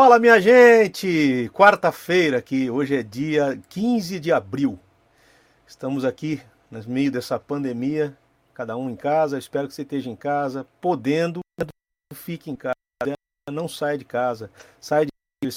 Fala, minha gente! Quarta-feira aqui, hoje é dia 15 de abril. Estamos aqui no meio dessa pandemia, cada um em casa. Espero que você esteja em casa, podendo, fique em casa, não saia de casa, saia de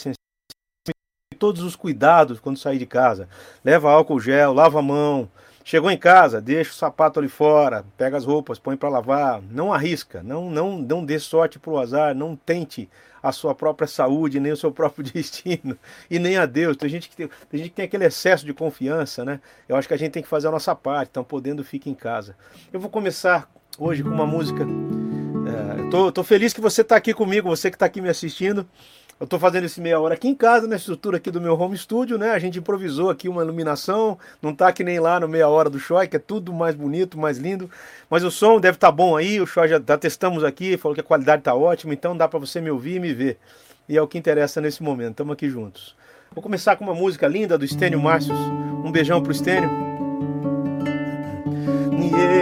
todos os cuidados quando sair de casa. Leva álcool gel, lava a mão, Chegou em casa, deixa o sapato ali fora, pega as roupas, põe para lavar, não arrisca, não, não, não dê sorte para o azar, não tente a sua própria saúde, nem o seu próprio destino, e nem a Deus. Tem gente que tem, tem, gente que tem aquele excesso de confiança, né? Eu acho que a gente tem que fazer a nossa parte, então podendo, fique em casa. Eu vou começar hoje com uma música. É, feliz que você está aqui comigo, você que está aqui me assistindo. Eu estou fazendo esse meia hora aqui em casa, na estrutura aqui do meu home studio, né? A gente improvisou aqui uma iluminação, não tá que nem lá no meia hora do show, que é tudo mais bonito, mais lindo. Mas o som deve estar tá bom aí, o show já, já testamos aqui, falou que a qualidade tá ótima, então dá para você me ouvir e me ver. E é o que interessa nesse momento, estamos aqui juntos. Vou começar com uma música linda do Estênio Márcios. Um beijão pro Estênio. Yeah.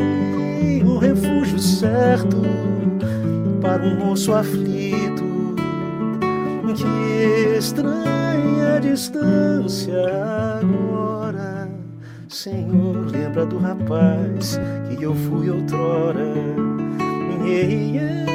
A um refúgio certo para um moço aflito que estranha distância agora. Senhor, lembra do rapaz que eu fui outrora. Yeah, yeah.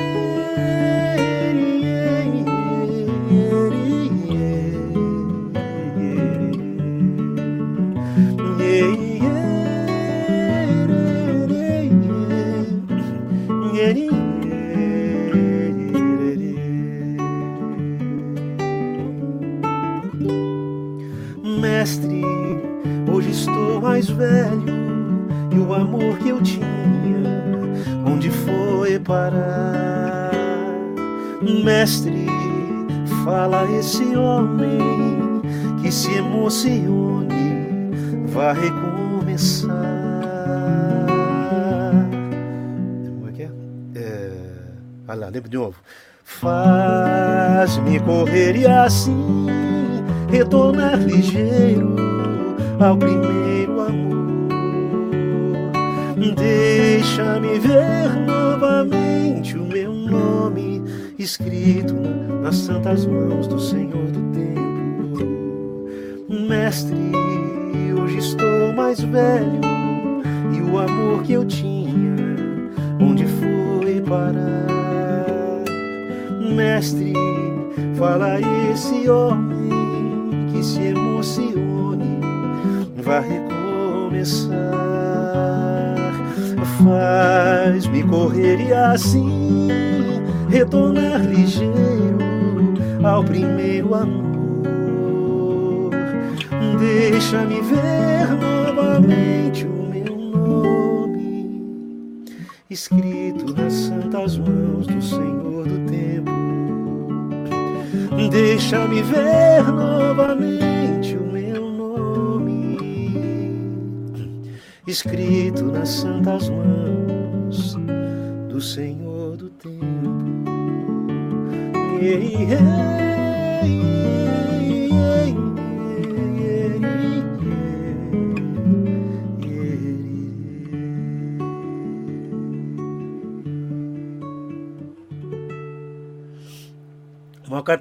Mais velho e o amor que eu tinha, onde foi parar? Mestre, fala esse homem que se emocione, vai recomeçar. Como é que é? é... Ah lá, lembra de novo. Faz-me correr e assim retornar ligeiro ao primeiro. Deixa-me ver novamente o meu nome escrito nas santas mãos do Senhor do tempo. Mestre, hoje estou mais velho e o amor que eu tinha, onde foi parar? Mestre, fala esse homem que se emocione vai recomeçar. Faz-me correr e assim retornar ligeiro ao primeiro amor. Deixa-me ver novamente o meu nome escrito nas santas mãos do Senhor do tempo. Deixa-me ver novamente escrito nas santas mãos do Senhor do tempo.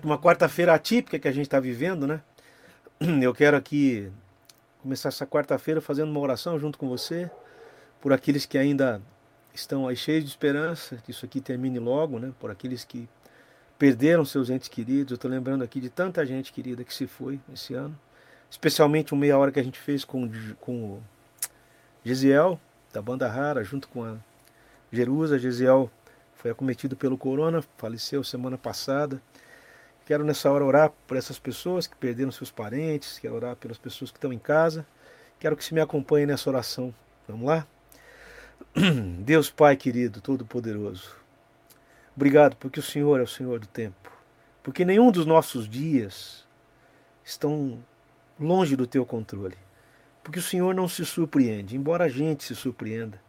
Uma quarta-feira atípica que a gente está vivendo, né? Eu quero aqui começar essa quarta-feira fazendo uma oração junto com você, por aqueles que ainda estão aí cheios de esperança, que isso aqui termine logo, né? Por aqueles que perderam seus entes queridos. Eu estou lembrando aqui de tanta gente querida que se foi esse ano, especialmente uma meia hora que a gente fez com, com o Gesiel, da banda Rara, junto com a Jerusa. Gesiel foi acometido pelo corona, faleceu semana passada. Quero nessa hora orar por essas pessoas que perderam seus parentes, quero orar pelas pessoas que estão em casa. Quero que se me acompanhe nessa oração. Vamos lá? Deus Pai querido, todo-poderoso. Obrigado porque o Senhor é o Senhor do tempo. Porque nenhum dos nossos dias estão longe do teu controle. Porque o Senhor não se surpreende, embora a gente se surpreenda.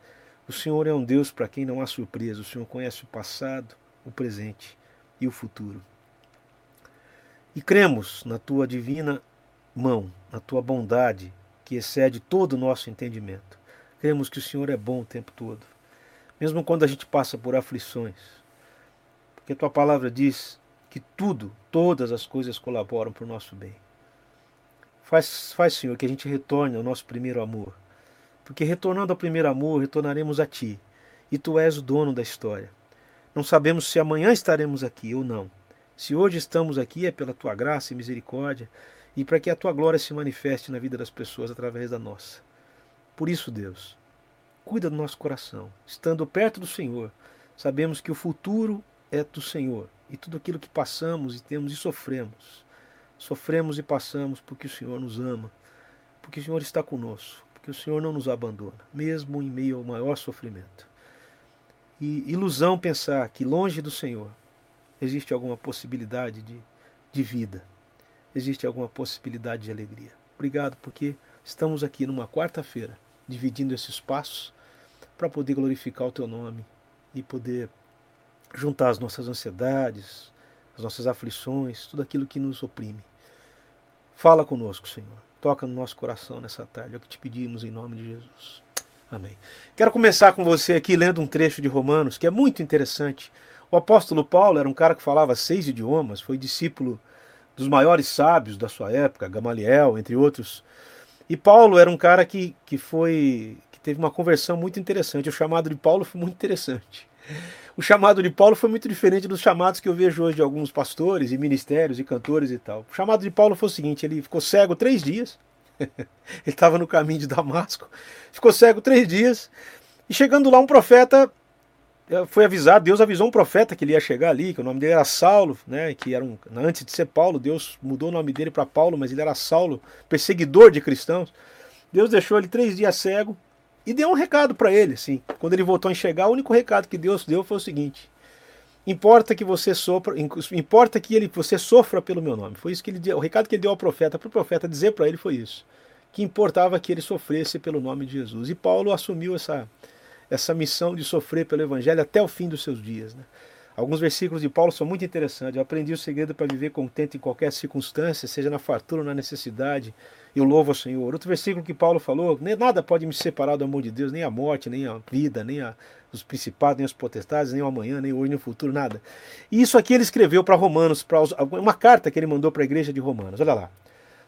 O Senhor é um Deus para quem não há surpresa. O Senhor conhece o passado, o presente e o futuro. E cremos na tua divina mão, na tua bondade, que excede todo o nosso entendimento. Cremos que o Senhor é bom o tempo todo, mesmo quando a gente passa por aflições. Porque a tua palavra diz que tudo, todas as coisas colaboram para o nosso bem. Faz, faz, Senhor, que a gente retorne ao nosso primeiro amor. Porque retornando ao primeiro amor, retornaremos a Ti. E Tu és o dono da história. Não sabemos se amanhã estaremos aqui ou não se hoje estamos aqui é pela tua graça e misericórdia e para que a tua glória se manifeste na vida das pessoas através da nossa. Por isso, Deus, cuida do nosso coração. Estando perto do Senhor, sabemos que o futuro é do Senhor e tudo aquilo que passamos e temos e sofremos. Sofremos e passamos porque o Senhor nos ama, porque o Senhor está conosco, porque o Senhor não nos abandona, mesmo em meio ao maior sofrimento. E ilusão pensar que longe do Senhor existe alguma possibilidade de, de vida, existe alguma possibilidade de alegria. Obrigado, porque estamos aqui numa quarta-feira, dividindo esses passos para poder glorificar o Teu nome e poder juntar as nossas ansiedades, as nossas aflições, tudo aquilo que nos oprime. Fala conosco, Senhor. Toca no nosso coração nessa tarde. É o que te pedimos em nome de Jesus. Amém. Quero começar com você aqui lendo um trecho de Romanos que é muito interessante o apóstolo Paulo era um cara que falava seis idiomas, foi discípulo dos maiores sábios da sua época, Gamaliel, entre outros. E Paulo era um cara que, que foi que teve uma conversão muito interessante. O chamado de Paulo foi muito interessante. O chamado de Paulo foi muito diferente dos chamados que eu vejo hoje de alguns pastores e ministérios e cantores e tal. O chamado de Paulo foi o seguinte: ele ficou cego três dias. ele estava no caminho de Damasco, ficou cego três dias. E chegando lá, um profeta foi avisado, Deus avisou um profeta que ele ia chegar ali, que o nome dele era Saulo, né, que era um, antes de ser Paulo, Deus mudou o nome dele para Paulo, mas ele era Saulo, perseguidor de cristãos. Deus deixou ele três dias cego e deu um recado para ele, assim. Quando ele voltou a enxergar, o único recado que Deus deu foi o seguinte: importa que você sofra, importa que ele, você sofra pelo meu nome. Foi isso que ele deu, o recado que ele deu ao profeta, para o profeta dizer para ele foi isso, que importava que ele sofresse pelo nome de Jesus. E Paulo assumiu essa essa missão de sofrer pelo Evangelho até o fim dos seus dias. Né? Alguns versículos de Paulo são muito interessantes. Eu aprendi o segredo para viver contente em qualquer circunstância, seja na fartura ou na necessidade. Eu louvo ao Senhor. Outro versículo que Paulo falou: nada pode me separar do amor de Deus, nem a morte, nem a vida, nem a, os principados, nem as potestades, nem o amanhã, nem hoje, nem o futuro, nada. E isso aqui ele escreveu para Romanos, para uma carta que ele mandou para a igreja de Romanos. Olha lá.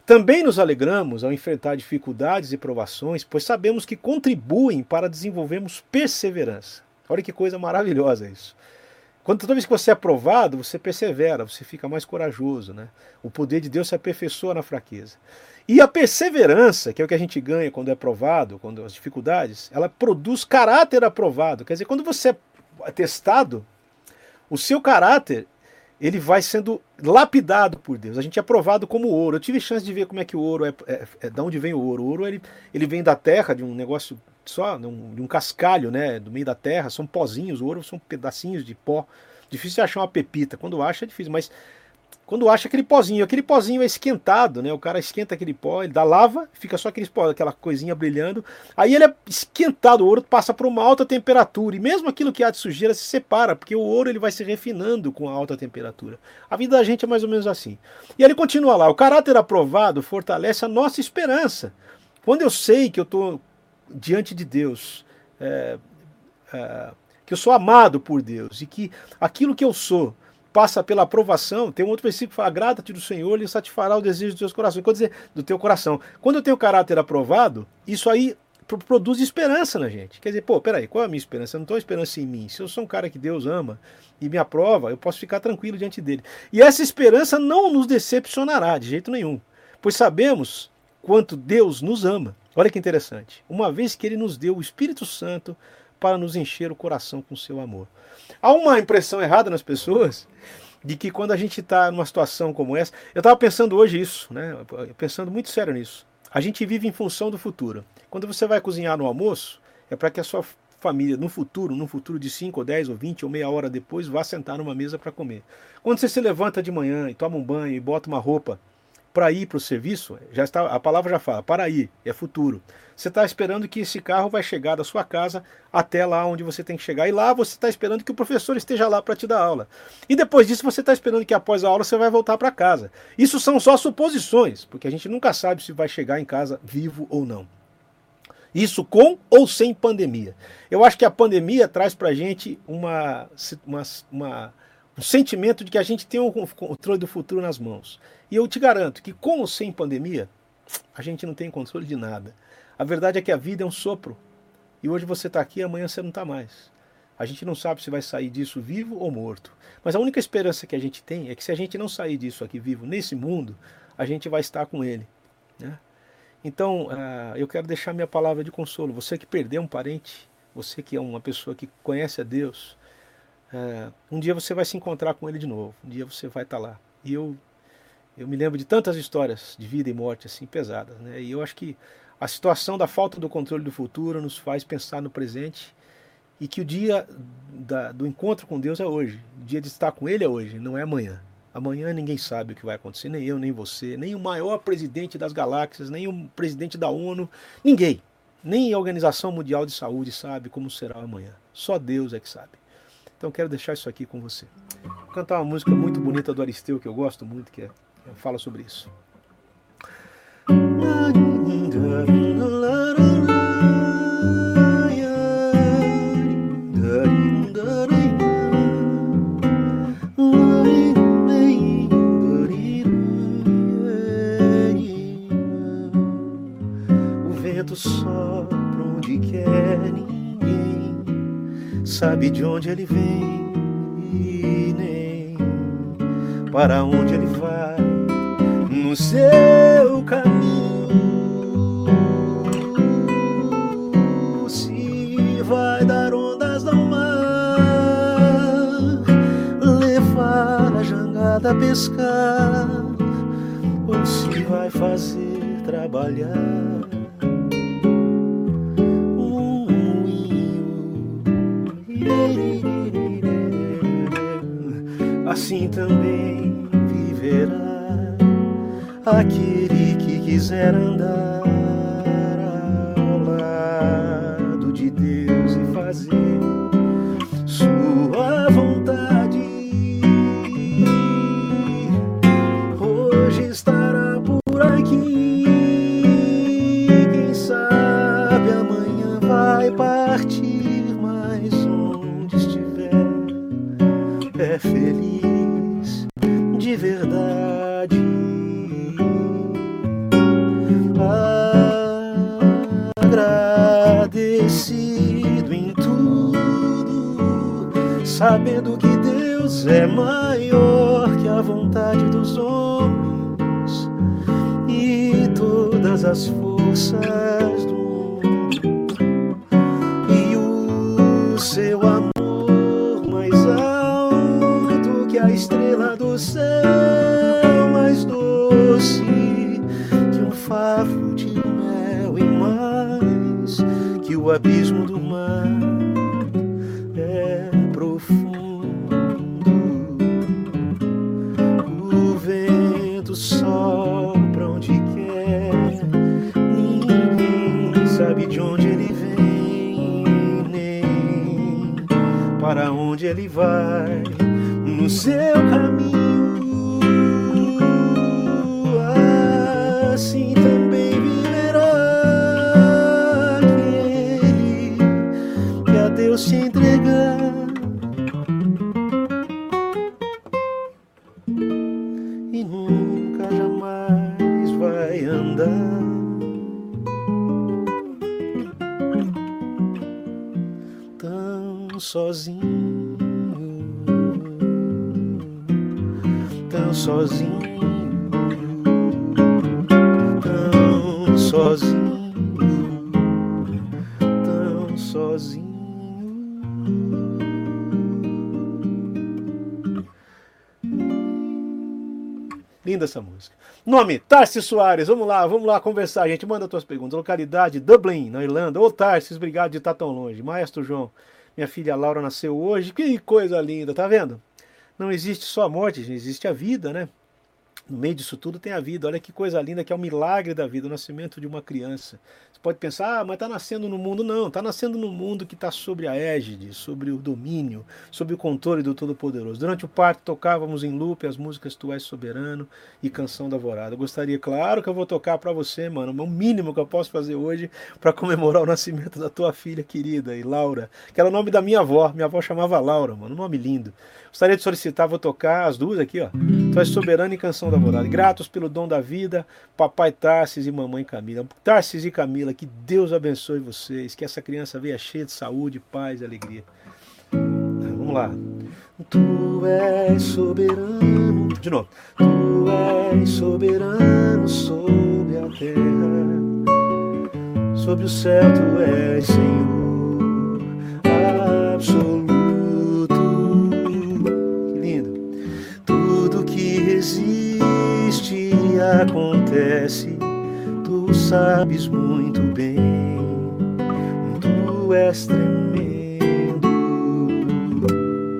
Também nos alegramos ao enfrentar dificuldades e provações, pois sabemos que contribuem para desenvolvermos perseverança. Olha que coisa maravilhosa isso. Quando toda vez que você é provado, você persevera, você fica mais corajoso, né? O poder de Deus se aperfeiçoa na fraqueza. E a perseverança, que é o que a gente ganha quando é provado, quando as dificuldades, ela produz caráter aprovado. Quer dizer, quando você é testado, o seu caráter ele vai sendo lapidado por Deus. A gente é provado como ouro. Eu tive chance de ver como é que o ouro é, é, é de onde vem o ouro. O ouro ele, ele vem da terra, de um negócio só, de um, de um cascalho, né, do meio da terra. São pozinhos. O ouro são pedacinhos de pó. Difícil achar uma pepita. Quando acha é difícil, mas quando acha aquele pozinho, aquele pozinho é esquentado, né? O cara esquenta aquele pó, ele dá lava, fica só aquele pó, aquela coisinha brilhando. Aí ele é esquentado, o ouro passa para uma alta temperatura e mesmo aquilo que há de sujeira se separa, porque o ouro ele vai se refinando com a alta temperatura. A vida da gente é mais ou menos assim. E ele continua lá: o caráter aprovado fortalece a nossa esperança. Quando eu sei que eu estou diante de Deus, é, é, que eu sou amado por Deus e que aquilo que eu sou passa pela aprovação, tem um outro versículo que fala: agrada-te do Senhor, ele satisfará o desejo do teu coração. Quer dizer, do teu coração. Quando eu tenho caráter aprovado, isso aí produz esperança na gente. Quer dizer, pô, peraí, qual é a minha esperança? Eu não estou esperança em mim. Se eu sou um cara que Deus ama e me aprova, eu posso ficar tranquilo diante dele. E essa esperança não nos decepcionará de jeito nenhum, pois sabemos quanto Deus nos ama. Olha que interessante. Uma vez que ele nos deu o Espírito Santo para nos encher o coração com seu amor. Há uma impressão errada nas pessoas de que quando a gente está numa situação como essa, eu estava pensando hoje isso, né? Pensando muito sério nisso. A gente vive em função do futuro. Quando você vai cozinhar no almoço, é para que a sua família, no futuro, no futuro de 5 ou 10 ou 20 ou meia hora depois, vá sentar numa mesa para comer. Quando você se levanta de manhã e toma um banho e bota uma roupa para ir para o serviço, já está, a palavra já fala, para ir, é futuro. Você está esperando que esse carro vai chegar da sua casa até lá onde você tem que chegar. E lá você está esperando que o professor esteja lá para te dar aula. E depois disso você está esperando que após a aula você vai voltar para casa. Isso são só suposições, porque a gente nunca sabe se vai chegar em casa vivo ou não. Isso com ou sem pandemia. Eu acho que a pandemia traz para a gente uma, uma, uma um sentimento de que a gente tem o controle do futuro nas mãos. E eu te garanto que com ou sem pandemia, a gente não tem controle de nada. A verdade é que a vida é um sopro. E hoje você está aqui, amanhã você não está mais. A gente não sabe se vai sair disso vivo ou morto. Mas a única esperança que a gente tem é que se a gente não sair disso aqui vivo nesse mundo, a gente vai estar com ele. Né? Então, uh, eu quero deixar minha palavra de consolo. Você que perdeu um parente, você que é uma pessoa que conhece a Deus, é, um dia você vai se encontrar com ele de novo, um dia você vai estar lá. E eu, eu me lembro de tantas histórias de vida e morte assim pesadas, né? E eu acho que a situação da falta do controle do futuro nos faz pensar no presente e que o dia da, do encontro com Deus é hoje, o dia de estar com Ele é hoje, não é amanhã. Amanhã ninguém sabe o que vai acontecer, nem eu, nem você, nem o maior presidente das galáxias, nem o presidente da ONU, ninguém. Nem a Organização Mundial de Saúde sabe como será amanhã. Só Deus é que sabe. Então quero deixar isso aqui com você. Vou cantar uma música muito bonita do Aristeu que eu gosto muito, que é, fala sobre isso. O vento sopra onde quer sabe de onde ele vem e nem para onde ele vai no seu caminho. Se vai dar ondas no mar, levar a jangada a pescar, ou se vai fazer trabalhar assim também viverá. Aquele que quiser andar sabe de onde ele vem, nem para onde ele vai no seu caminho. Essa música. Nome, Tarsis Soares. Vamos lá, vamos lá conversar. gente manda tuas perguntas. Localidade, Dublin, na Irlanda. Ô, Tarsis, obrigado de estar tão longe. Maestro João, minha filha Laura nasceu hoje. Que coisa linda, tá vendo? não existe só a morte, existe a vida, né? No meio disso tudo tem a vida. Olha que coisa linda que é o milagre da vida, o nascimento de uma criança. Você pode pensar, ah, mas está nascendo no mundo. Não, está nascendo no mundo que está sobre a égide, sobre o domínio, sobre o controle do Todo-Poderoso. Durante o parto tocávamos em loop as músicas Tu És Soberano e Canção da Alvorada. Eu gostaria, claro que eu vou tocar para você, mano, o mínimo que eu posso fazer hoje para comemorar o nascimento da tua filha querida, e Laura, que era o nome da minha avó. Minha avó chamava Laura, mano, um nome lindo. Gostaria de solicitar, vou tocar as duas aqui, ó. Tu és soberano e canção da alvorada. Gratos pelo dom da vida, papai Tarsis e mamãe Camila. Tarsis e Camila, que Deus abençoe vocês, que essa criança venha cheia de saúde, paz e alegria. Vamos lá. Tu és soberano. De novo. Tu és soberano sobre a terra. Sobre o céu tu és Senhor absoluto. Acontece, tu sabes muito bem, tu és tremendo.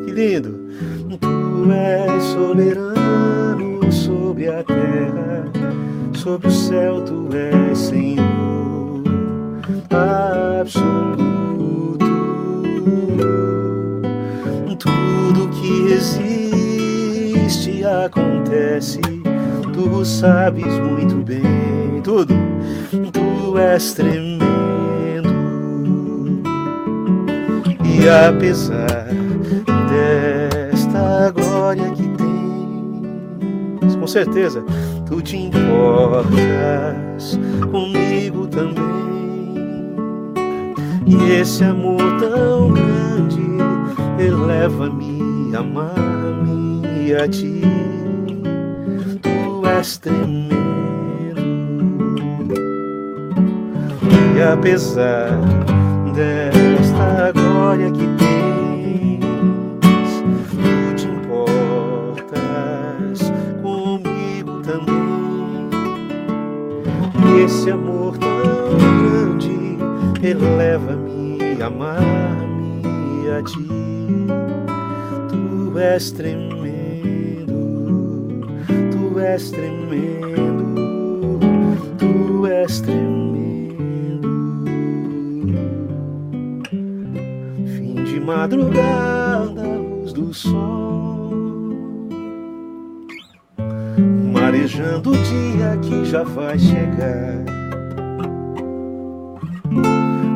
Que lindo! Tu és soberano sobre a terra, sobre o céu tu és Senhor absoluto. Tudo que existe acontece tu sabes muito bem tudo, tu és tremendo. E apesar desta glória que tens, com certeza, tu te importas comigo também. E esse amor tão grande eleva-me, amar-me a ti és tremendo. E apesar desta glória que tens, tu te importas comigo também. E esse amor tão grande eleva-me, amar-me a ti. Tu és tremendo és tremendo, tu és tremendo. Fim de madrugada, luz do sol, marejando o dia que já vai chegar.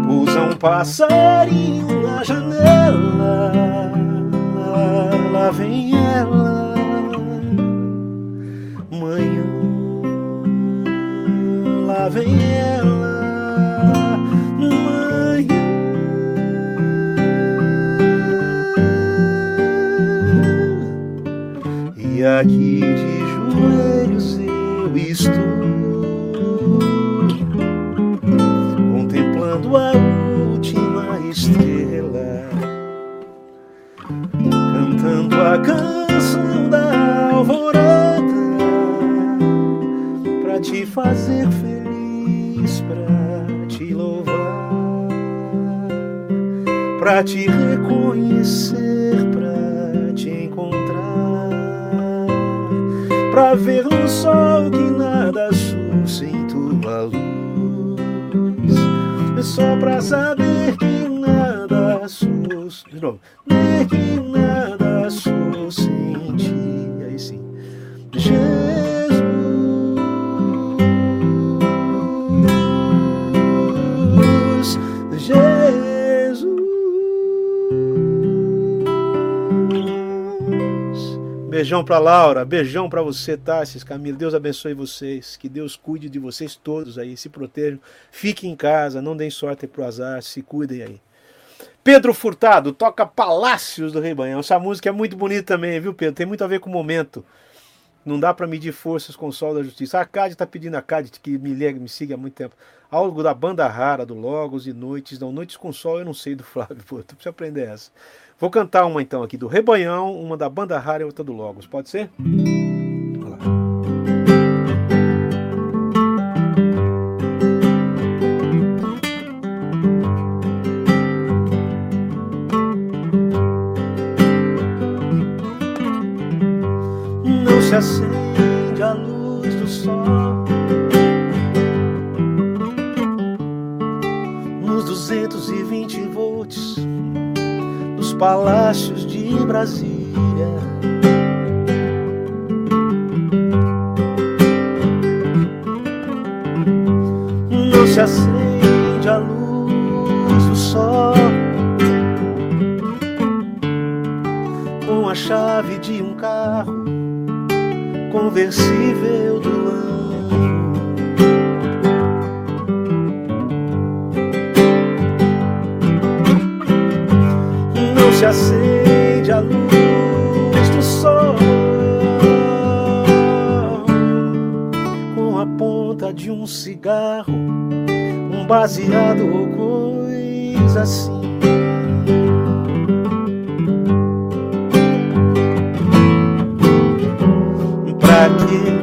Pousa um passarinho na janela, lá vem ela vem ela no manhã. E aqui de joelhos eu estou, contemplando a última estrela, cantando a canção da alvorada te fazer feliz. Pra te reconhecer, pra te encontrar, pra ver no sol que nada sul sem tua luz, é só pra saber que nada sou, de novo, que nada sou sem ti, aí sim, Jesus. Beijão para Laura, beijão para você, Tassis, Camila. Deus abençoe vocês. Que Deus cuide de vocês todos aí, se protejam. Fiquem em casa, não deem sorte pro azar, se cuidem aí. Pedro Furtado toca Palácios do Rebanhão. Essa música é muito bonita também, viu, Pedro? Tem muito a ver com o momento. Não dá para medir forças com o sol da justiça. A Cade está pedindo a Cade que me liga, me siga há muito tempo. Algo da banda rara, do Logos e Noites. Não, Noites com Sol eu não sei do Flávio, pô, tu precisa aprender essa. Vou cantar uma então aqui do Rebanhão, uma da banda rara e outra do Logos. Pode ser? Palácios de Brasília. Não se acende a luz do sol com a chave de um carro conversível do ano. Um cigarro, um baseado ou coisa assim. Pra que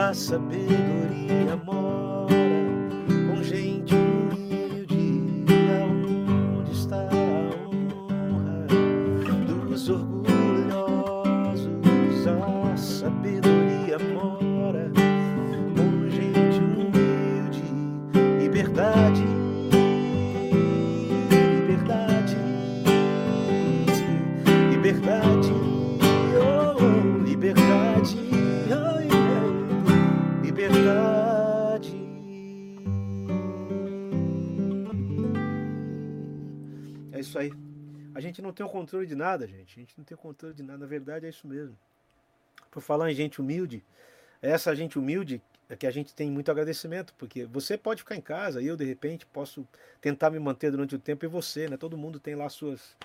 A sabedoria mora não tem o controle de nada, gente. A gente não tem controle de nada. Na verdade, é isso mesmo. Por falar em gente humilde, essa gente humilde é que a gente tem muito agradecimento, porque você pode ficar em casa, eu de repente posso tentar me manter durante o tempo e você, né? Todo mundo tem lá suas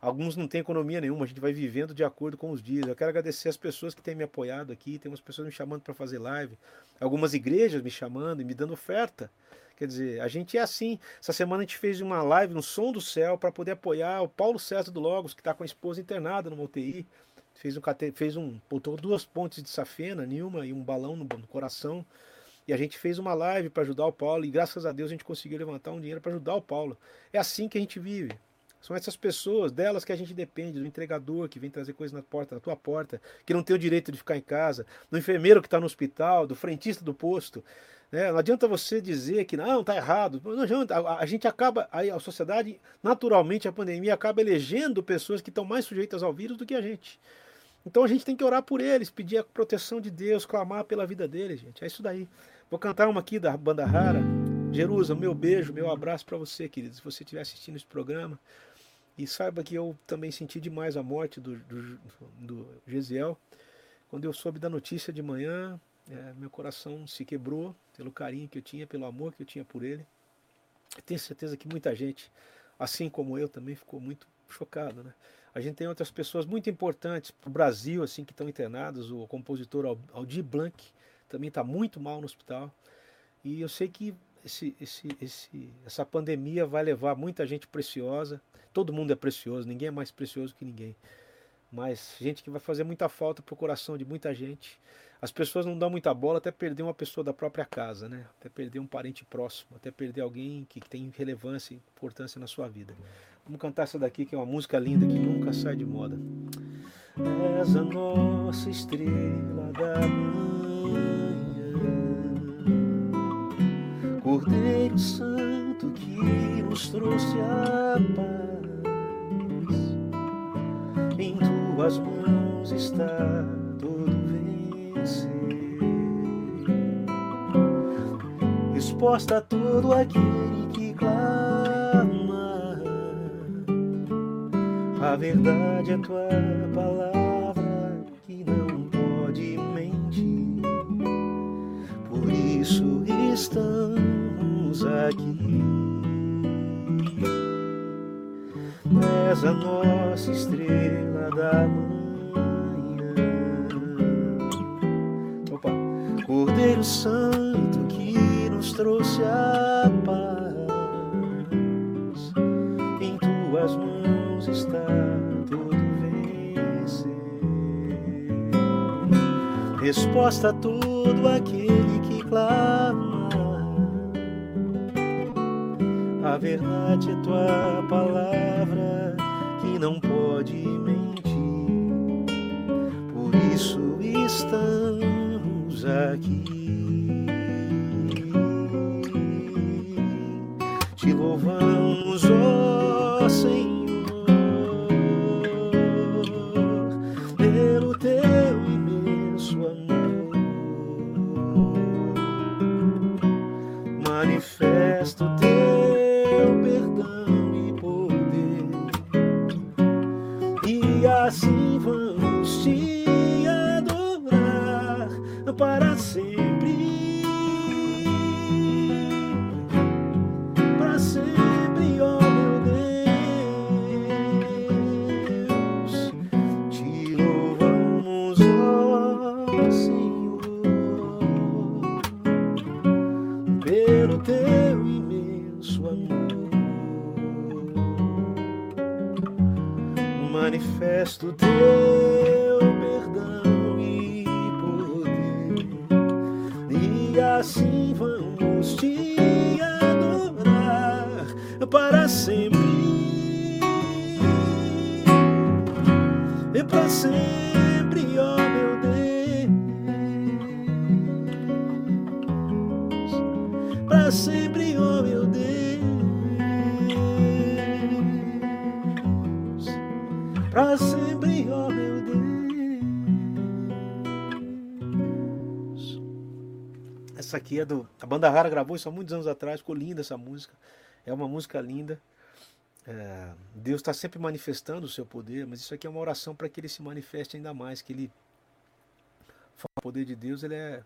Alguns não têm economia nenhuma, a gente vai vivendo de acordo com os dias. Eu quero agradecer as pessoas que têm me apoiado aqui, tem umas pessoas me chamando para fazer live, algumas igrejas me chamando e me dando oferta. Quer dizer, a gente é assim. Essa semana a gente fez uma live no Som do Céu para poder apoiar o Paulo César do Logos, que está com a esposa internada no UTI. Fez um, fez um, botou duas pontes de safena, nenhuma e um balão no, no coração. E a gente fez uma live para ajudar o Paulo e graças a Deus a gente conseguiu levantar um dinheiro para ajudar o Paulo. É assim que a gente vive. São essas pessoas, delas que a gente depende, do entregador que vem trazer coisas na porta, na tua porta, que não tem o direito de ficar em casa, do enfermeiro que está no hospital, do frentista do posto. Né? Não adianta você dizer que não, está errado. Não adianta. A, a, gente acaba, a, a sociedade, naturalmente, a pandemia acaba elegendo pessoas que estão mais sujeitas ao vírus do que a gente. Então a gente tem que orar por eles, pedir a proteção de Deus, clamar pela vida deles, gente. É isso daí. Vou cantar uma aqui da banda rara. Jerusa, meu beijo, meu abraço para você, querido. Se você estiver assistindo esse programa. E saiba que eu também senti demais a morte do, do, do Gesiel. Quando eu soube da notícia de manhã, é, meu coração se quebrou pelo carinho que eu tinha, pelo amor que eu tinha por ele. Eu tenho certeza que muita gente, assim como eu, também ficou muito chocado, né? A gente tem outras pessoas muito importantes para o Brasil, assim, que estão internadas. O compositor Aldir Blanc também está muito mal no hospital. E eu sei que esse, esse, esse, essa pandemia vai levar muita gente preciosa. Todo mundo é precioso, ninguém é mais precioso que ninguém. Mas gente que vai fazer muita falta para o coração de muita gente. As pessoas não dão muita bola até perder uma pessoa da própria casa, né? Até perder um parente próximo, até perder alguém que tem relevância e importância na sua vida. Vamos cantar essa daqui que é uma música linda que nunca sai de moda. És a nossa estrela da manhã, Cordeiro Santo que nos trouxe a paz. Em tuas mãos está todo Resposta a todo aquele que clama. A verdade é tua palavra que não pode mentir. Por isso estamos aqui. És a nossa estrela da manhã. Cordeiro Santo que nos trouxe a paz. Em tuas mãos está todo vencer. Resposta a todo aquele que clama. A verdade é tua palavra que não pode mentir. Por isso estamos aqui. Te E para sempre, ó meu Deus, para sempre, ó meu Deus, para sempre, ó meu Deus. Essa aqui é do. A banda rara gravou isso há muitos anos atrás, ficou linda essa música. É uma música linda. É, Deus está sempre manifestando o seu poder, mas isso aqui é uma oração para que ele se manifeste ainda mais, que ele o poder de Deus ele é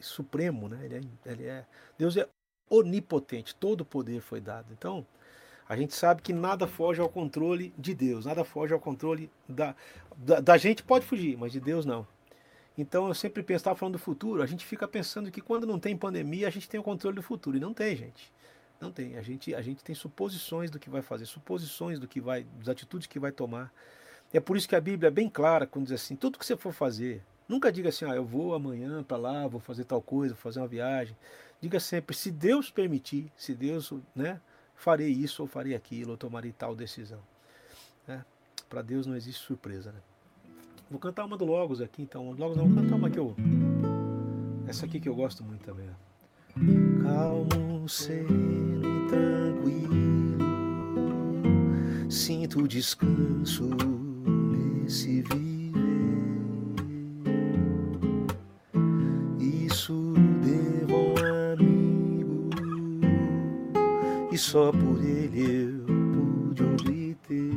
supremo, né? Ele é, ele é Deus é onipotente, todo o poder foi dado. Então A gente sabe que nada foge ao controle de Deus, nada foge ao controle da, da, da gente, pode fugir, mas de Deus não. Então eu sempre penso, estava falando do futuro, a gente fica pensando que quando não tem pandemia a gente tem o controle do futuro. E não tem, gente. Não tem. A gente, a gente tem suposições do que vai fazer, suposições do que vai, das atitudes que vai tomar. É por isso que a Bíblia é bem clara quando diz assim: tudo que você for fazer, nunca diga assim, ah, eu vou amanhã para lá, vou fazer tal coisa, vou fazer uma viagem. Diga sempre, se Deus permitir, se Deus, né, farei isso ou farei aquilo, ou tomarei tal decisão. Né? Para Deus não existe surpresa. Né? Vou cantar uma do Logos aqui, então. Logos não, vou cantar uma que eu. Essa aqui que eu gosto muito também. Calmo, sereno e tranquilo, sinto descanso nesse viver. Isso devo um amigo, e só por ele eu pude obter.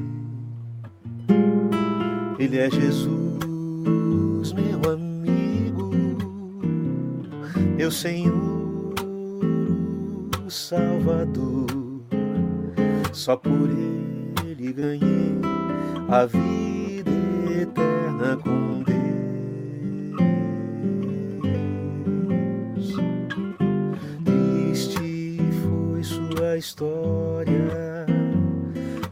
Ele é Jesus, meu amigo, meu Senhor Salvador. Só por ele ganhei a vida eterna com Deus. Triste foi sua história,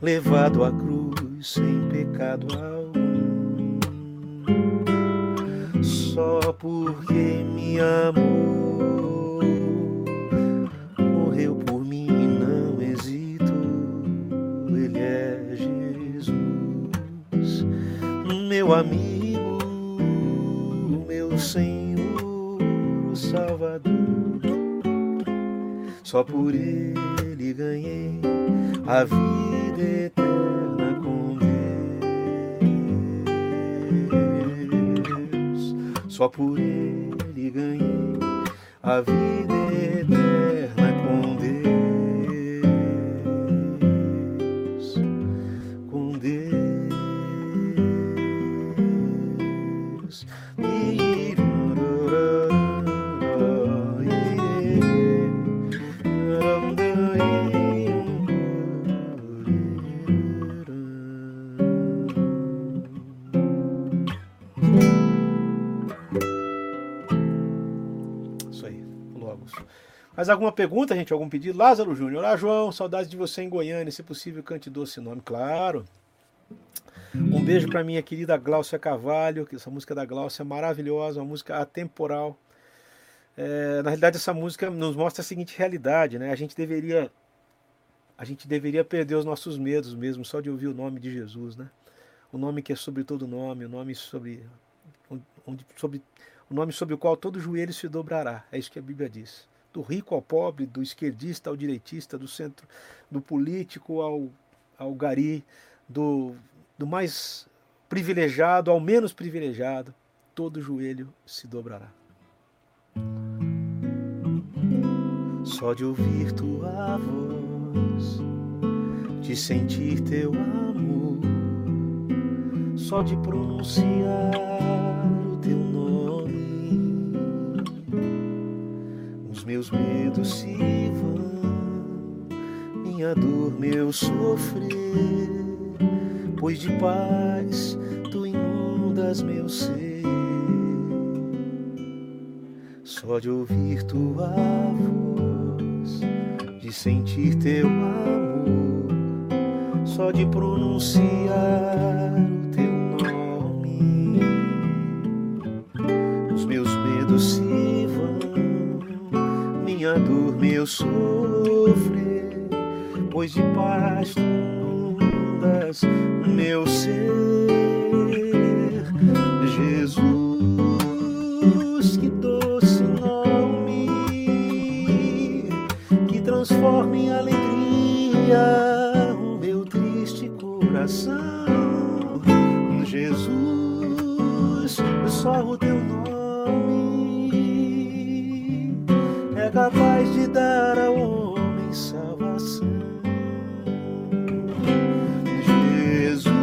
levado à cruz sem pecado algum. Só porque me amou meu amigo, meu Senhor, Salvador. Só por ele ganhei a vida eterna com Deus. Só por ele ganhei a vida eterna Mais alguma pergunta, gente? Algum pedido? Lázaro Júnior. Olá, João. Saudades de você em Goiânia. Se possível, cante doce nome. Claro. Um beijo para minha querida Gláucia Carvalho, que essa música da Gláucia é maravilhosa, uma música atemporal. É, na realidade, essa música nos mostra a seguinte realidade, né? A gente deveria a gente deveria perder os nossos medos mesmo só de ouvir o nome de Jesus, né? O nome que é sobre todo nome, o nome sobre, onde, sobre o nome sobre o qual todo joelho se dobrará. É isso que a Bíblia diz. Do rico ao pobre, do esquerdista ao direitista, do centro, do político ao, ao gari, do, do mais privilegiado ao menos privilegiado, todo joelho se dobrará. Só de ouvir tua voz, de sentir teu amor, só de pronunciar o teu nome, meus medos se vão, minha dor, meu sofrer, pois de paz tu inundas meu ser. Só de ouvir tua voz, de sentir teu amor, só de pronunciar meu sofrer, pois de paz tu inundas meu ser, Jesus, que doce nome que transforma em alegria o meu triste coração. Jesus, só o teu nome capaz de dar ao homem salvação. Jesus,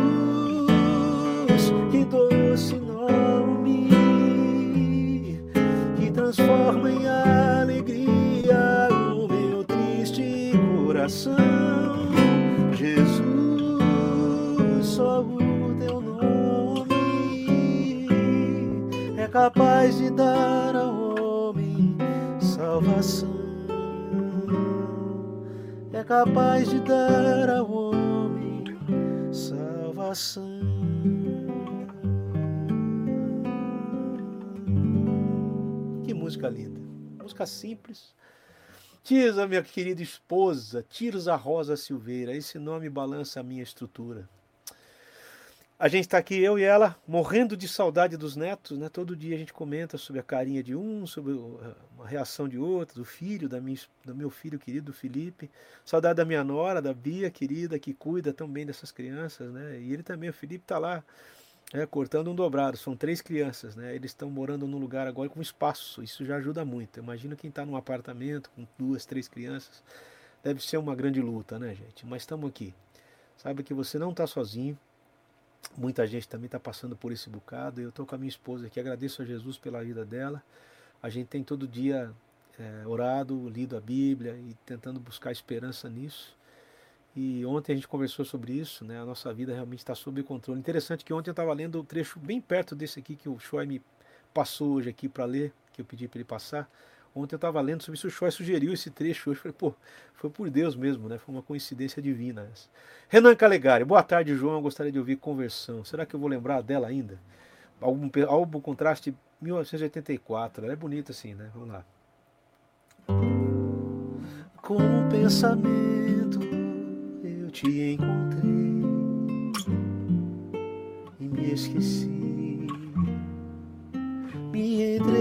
que doce nome que transforma em alegria o meu triste coração. Jesus, só o teu nome é capaz de dar ao salvação. É capaz de dar ao homem salvação. Que música linda. Música simples, Tisa, minha querida esposa, Tirza Rosa Silveira, esse nome balança a minha estrutura. A gente está aqui, eu e ela, morrendo de saudade dos netos, né? Todo dia a gente comenta sobre a carinha de um, sobre a reação de outro, do filho, da minha, do meu filho querido Felipe. Saudade da minha nora, da Bia, querida, que cuida tão bem dessas crianças, né? E ele também, o Felipe, está lá é, cortando um dobrado. São três crianças, né? Eles estão morando num lugar agora com espaço. Isso já ajuda muito. Imagina quem está num apartamento com duas, três crianças. Deve ser uma grande luta, né, gente? Mas estamos aqui. Saiba que você não está sozinho. Muita gente também está passando por esse bocado. Eu estou com a minha esposa aqui. Agradeço a Jesus pela vida dela. A gente tem todo dia é, orado, lido a Bíblia e tentando buscar esperança nisso. E ontem a gente conversou sobre isso, né? A nossa vida realmente está sob controle. Interessante que ontem eu estava lendo o um trecho bem perto desse aqui que o Choi me passou hoje aqui para ler, que eu pedi para ele passar. Ontem eu estava lendo sobre isso, o Choi sugeriu esse trecho hoje. Falei, pô, foi por Deus mesmo, né? Foi uma coincidência divina essa. Renan Calegari, boa tarde, João. Eu gostaria de ouvir conversão. Será que eu vou lembrar dela ainda? Álbum, álbum Contraste 1984. Ela é bonita assim, né? Vamos lá. Com o pensamento te encontrei e me esqueci, me entreguei,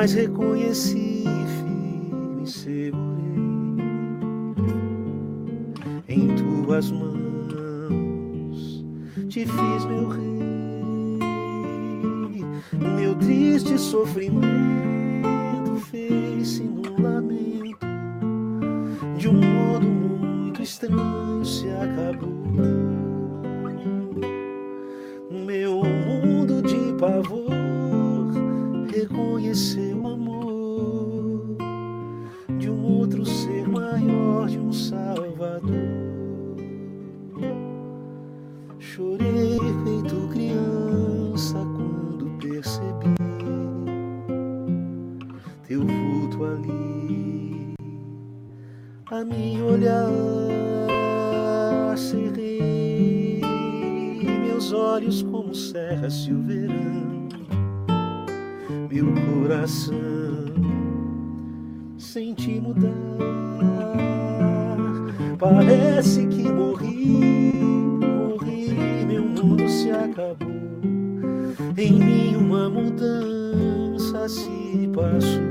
mas reconheci, firme segurei em tuas mãos, te fiz meu rei, meu triste sofrimento fez-se num lamento de um modo muito estranho se acabou. Reconheceu o amor de um outro ser maior, de um Salvador. Chorei feito criança quando percebi teu vulto ali a me olhar, cerrei meus olhos como serra-se o verão, coração senti mudar. Parece que morri, morri, meu mundo se acabou. Em mim uma mudança se passou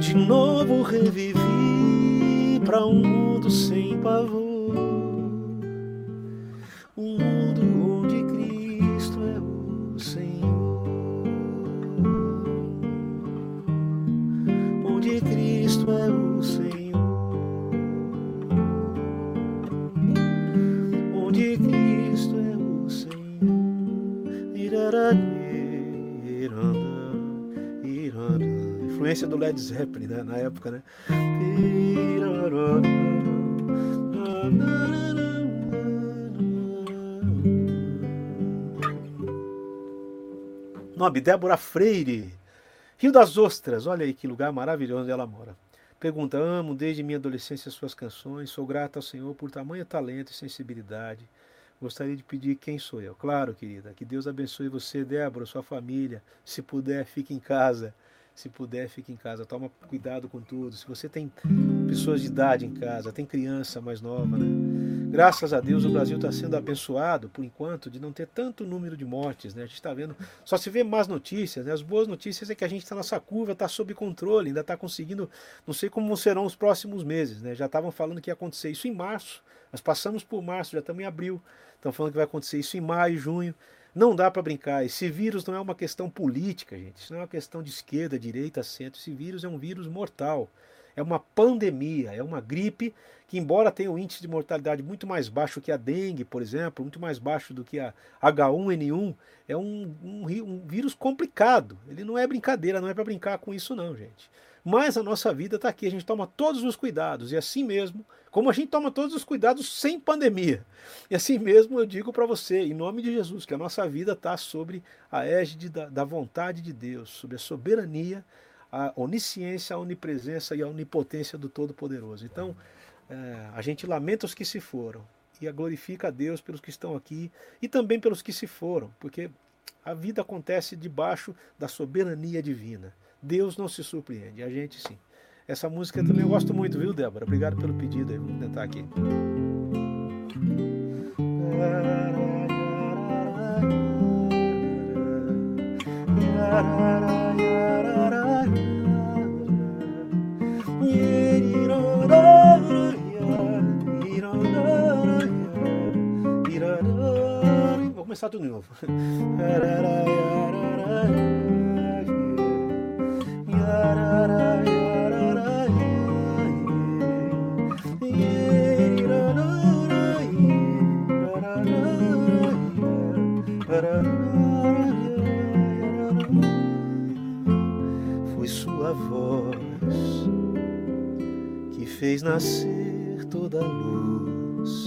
de novo revivi para um mundo sem pavor. Um mundo influência do Led Zeppelin né, na época, né? Nome Débora Freire, Rio das Ostras, olha aí que lugar maravilhoso onde ela mora. Pergunta: Amo desde minha adolescência suas canções, sou grata ao Senhor por tamanho talento e sensibilidade. Gostaria de pedir quem sou eu. Claro, querida, que Deus abençoe você, Débora, sua família. Se puder, fique em casa. Se puder, fique em casa. Toma cuidado com tudo. Se você tem pessoas de idade em casa, tem criança mais nova, né? Graças a Deus o Brasil está sendo abençoado, por enquanto, de não ter tanto número de mortes, né? A gente está vendo, só se vê más notícias, né? As boas notícias é que a gente está nessa curva, está sob controle, ainda está conseguindo, não sei como serão os próximos meses, né? Já estavam falando que ia acontecer isso em março, nós passamos por março, já estamos em abril, estão falando que vai acontecer isso em maio, junho. Não dá para brincar. Esse vírus não é uma questão política, gente. Isso não é uma questão de esquerda, direita, centro. Esse vírus é um vírus mortal. É uma pandemia, é uma gripe que, embora tenha um índice de mortalidade muito mais baixo que a dengue, por exemplo, muito mais baixo do que a H1N1, é um, um, um vírus complicado. Ele não é brincadeira, não é para brincar com isso, não, gente. Mas a nossa vida está aqui, a gente toma todos os cuidados, e assim mesmo, como a gente toma todos os cuidados sem pandemia. E assim mesmo eu digo para você, em nome de Jesus, que a nossa vida está sobre a égide da, da vontade de Deus, sobre a soberania, a onisciência, a onipresença e a onipotência do Todo-Poderoso. Então, é, a gente lamenta os que se foram e a glorifica a Deus pelos que estão aqui e também pelos que se foram, porque a vida acontece debaixo da soberania divina. Deus não se surpreende, a gente sim. Essa música também eu gosto muito, viu, Débora? Obrigado pelo pedido aí. Vamos tentar aqui. Vou começar de novo. Foi sua voz que fez nascer toda a luz.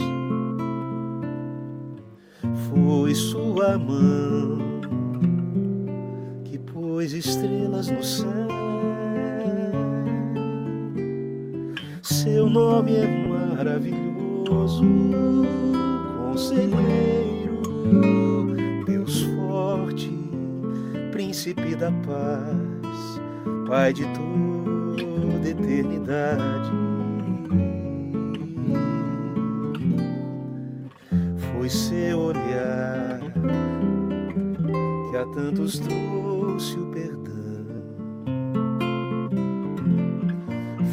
Foi sua mão que pôs estrelas no céu. Seu nome é maravilhoso, conselheiro príncipe da paz, Pai de toda eternidade. Foi seu olhar que a tantos trouxe o perdão.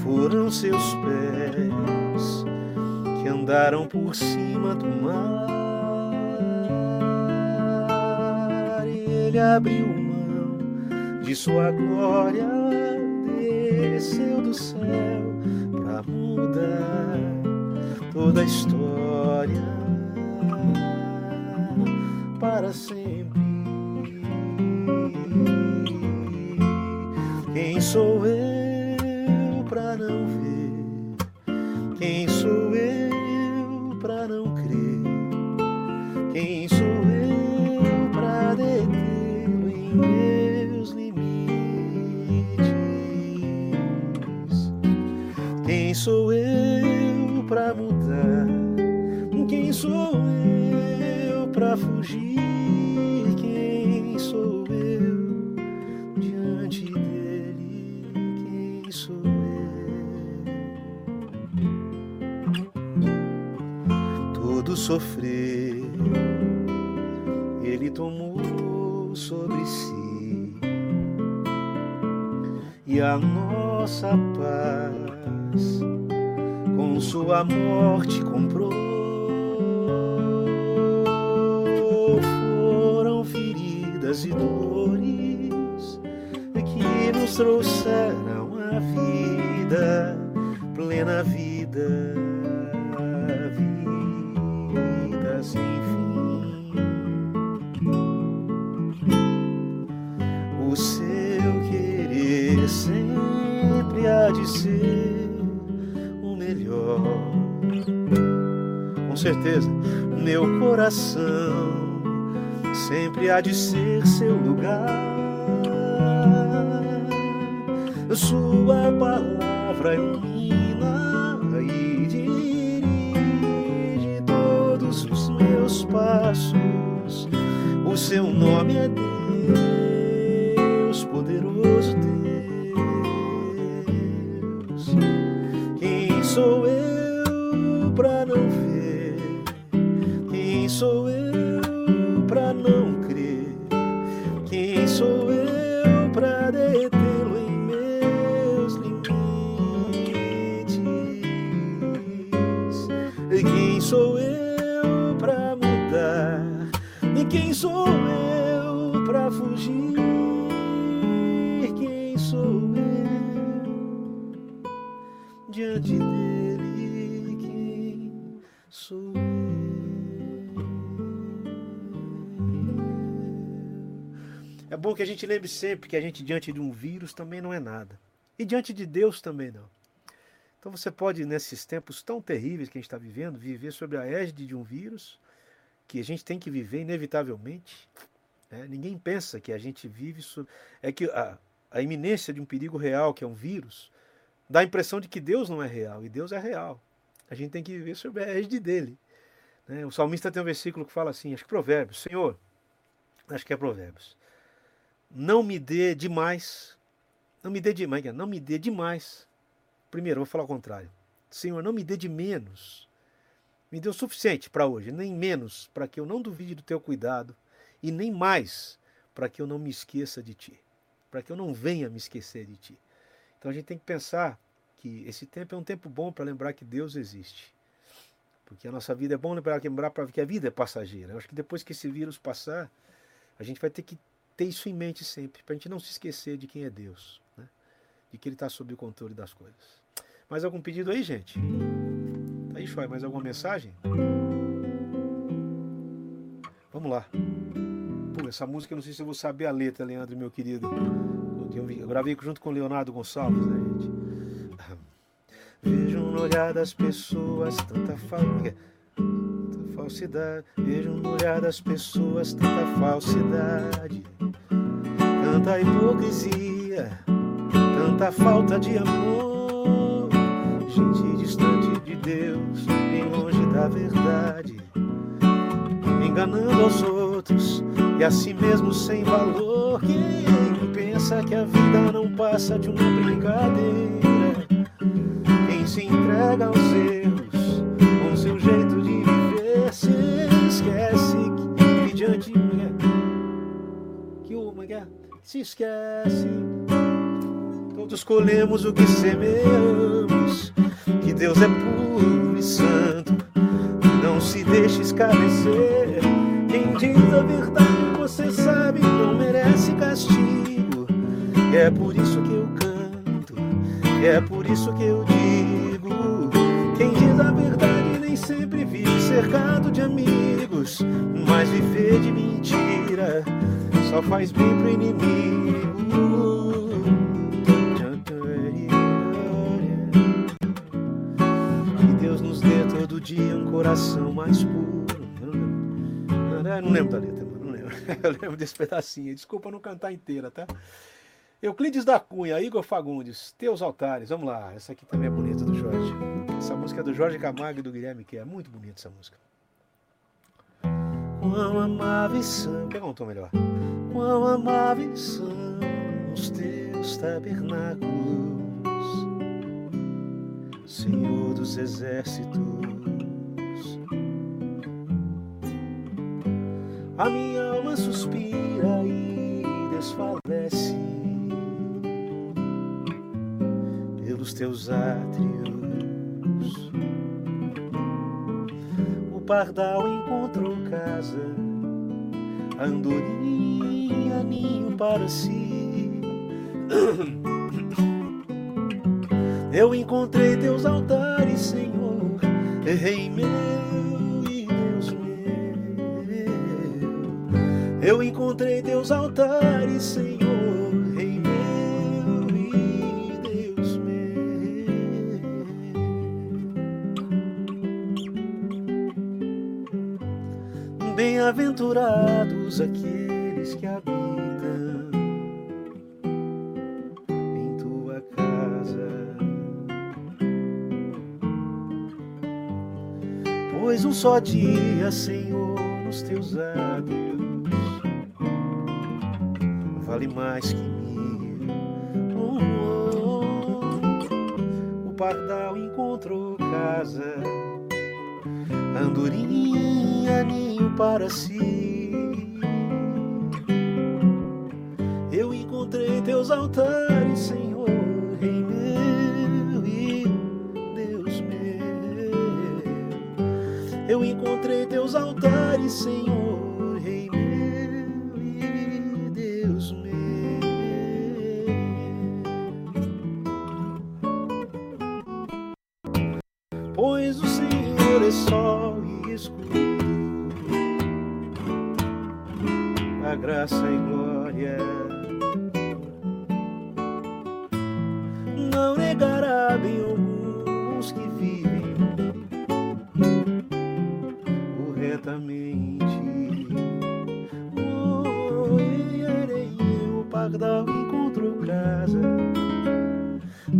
Foram seus pés que andaram por cima do mar. ele abriu de sua glória desceu do céu para mudar toda a história para sempre. Paz com sua morte comprou. Foram feridas e dores que nos trouxeram a vida, plena vida, vida sempre há de ser com certeza, meu coração sempre há de ser seu lugar. Sua palavra ilumina e dirige todos os meus passos. O seu nome é Deus, poderoso Deus. Quem bom que a gente lembre sempre que a gente diante de um vírus também não é nada. E diante de Deus também não. Então você pode, nesses tempos tão terríveis que a gente está vivendo, viver sobre a égide de um vírus que a gente tem que viver inevitavelmente. Né? Ninguém pensa que a gente vive sobre. É que a, a iminência de um perigo real, que é um vírus, dá a impressão de que Deus não é real, e Deus é real. A gente tem que viver sobre a égide dele. Né? O salmista tem um versículo que fala assim, acho que Provérbios, Senhor, acho que é Provérbios, não me dê demais, não me dê demais, não me dê demais. Primeiro, vou falar o contrário. Senhor, não me dê de menos. Me dê o suficiente para hoje, nem menos, para que eu não duvide do teu cuidado, e nem mais, para que eu não me esqueça de ti, para que eu não venha me esquecer de ti. Então a gente tem que pensar que esse tempo é um tempo bom para lembrar que Deus existe. Porque a nossa vida é bom lembrar, lembrar que a vida é passageira. Eu acho que depois que esse vírus passar, a gente vai ter que ter isso em mente sempre, para a gente não se esquecer de quem é Deus, né? de que Ele está sob o controle das coisas. Mais algum pedido aí, gente? Tá aí, Shoy, mais alguma mensagem? Vamos lá. Pô, essa música eu não sei se eu vou saber a letra, Leandro, meu querido. Eu gravei junto com o Leonardo Gonçalves, né, gente? Vejo no olhar das pessoas tanta falsidade. Vejo no olhar das pessoas tanta falsidade, tanta hipocrisia, tanta falta de amor. Gente distante de Deus, bem longe da verdade, enganando aos outros e a si mesmo sem valor. Quem pensa que a vida não passa de uma brincadeira, quem se entrega aos erros se esquece. Todos colhemos o que semeamos, que Deus é puro e santo. Não se deixe escarnecer. Quem diz a verdade, você sabe, não merece castigo. É por isso que eu canto, é por isso que eu digo. Quem diz a verdade nem sempre vive cercado de amigos, mas viver de mentira só faz bem pro inimigo. Que Deus nos dê todo dia um coração mais puro. Não lembro da letra, mano, não lembro. Eu lembro desse pedacinho. Desculpa não cantar inteira, tá? Euclides da Cunha, Igor Fagundes, Teus Altares. Vamos lá, essa aqui também é bonita do Jorge. Essa música é do Jorge Camargo e do Guilherme, que é muito bonita essa música. Quão amáveis são, pega um tom melhor. Quão amáveis são os teus tabernáculos, Senhor dos exércitos. A minha alma suspira e desfalece pelos teus átrios. O pardal encontrou casa, andorinha ninho para si. Eu encontrei teus altares, Senhor, Rei meu e Deus meu. Eu encontrei teus altares, Senhor, Bem-aventurados aqueles que habitam em tua casa, pois um só dia, Senhor, nos teus átrios vale mais que mil. Oh, oh, oh. O pardal encontrou casa, andorinha ninho para si. Eu encontrei teus altares,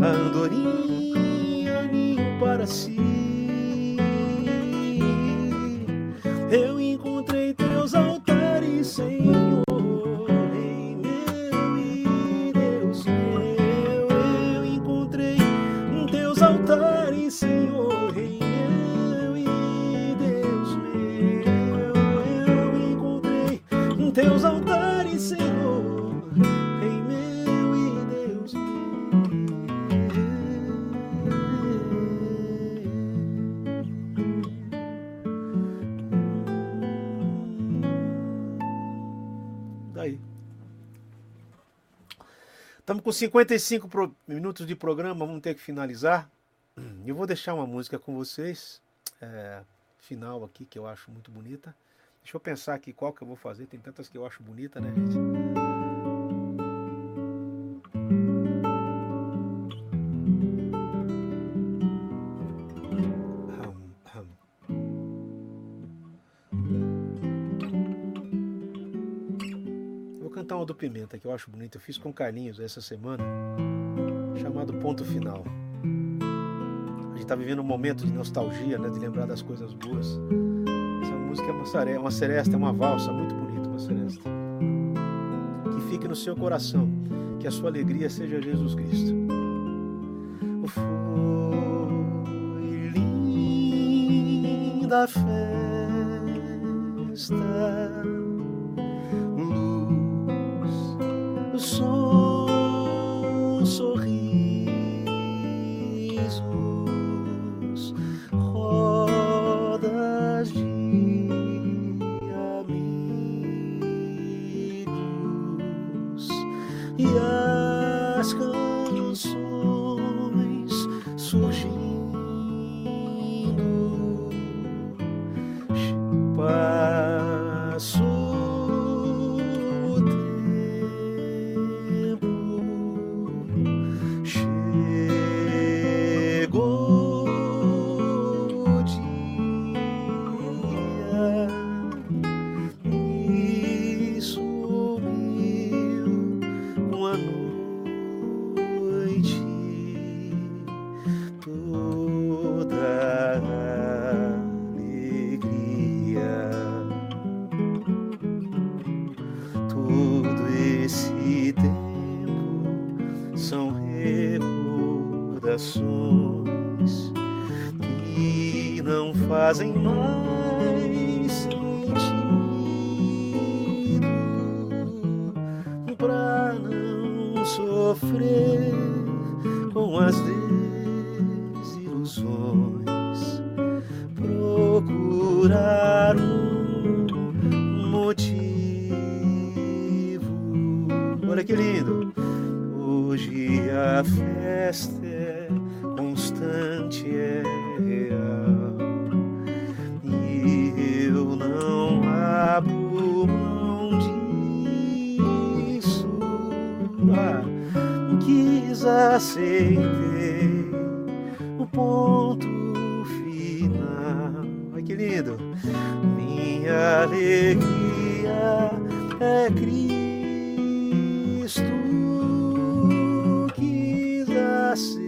andorinha ninho para si. Com 55 pro- minutos de programa, vamos ter que finalizar. Eu vou deixar uma música com vocês, é, final aqui, que eu acho muito bonita. Deixa eu pensar aqui qual que eu vou fazer, tem tantas que eu acho bonita, né, gente? Que eu acho bonita. Eu fiz com Carlinhos essa semana, chamado Ponto Final. A gente tá vivendo um momento de nostalgia, né? De lembrar das coisas boas. Essa música é uma, sare- uma seresta, é uma valsa muito bonita, uma seresta. Que fique no seu coração, que a sua alegria seja Jesus Cristo. Foi linda festa, Quis aceitar o ponto final. Ai que lindo! Minha alegria é Cristo. Quis aceitar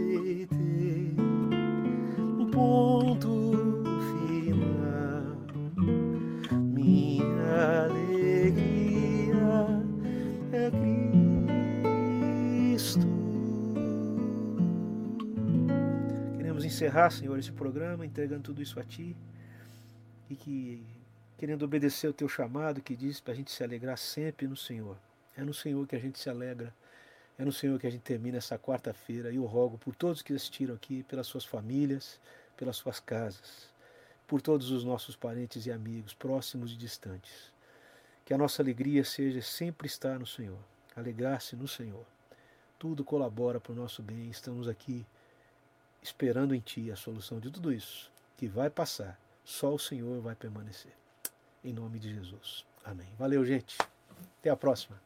encerrar, Senhor, esse programa entregando tudo isso a Ti e que querendo obedecer o Teu chamado que diz para a gente se alegrar sempre no Senhor. É no Senhor que a gente se alegra. É no Senhor que a gente termina essa quarta-feira. E eu rogo por todos que assistiram aqui, pelas suas famílias, pelas suas casas, por todos os nossos parentes e amigos, próximos e distantes. Que a nossa alegria seja sempre estar no Senhor, alegrar-se no Senhor. Tudo colabora para o nosso bem. Estamos aqui esperando em ti a solução de tudo isso, que vai passar. Só o Senhor vai permanecer. Em nome de Jesus. Amém. Valeu, gente. Até a próxima.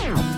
Yeah.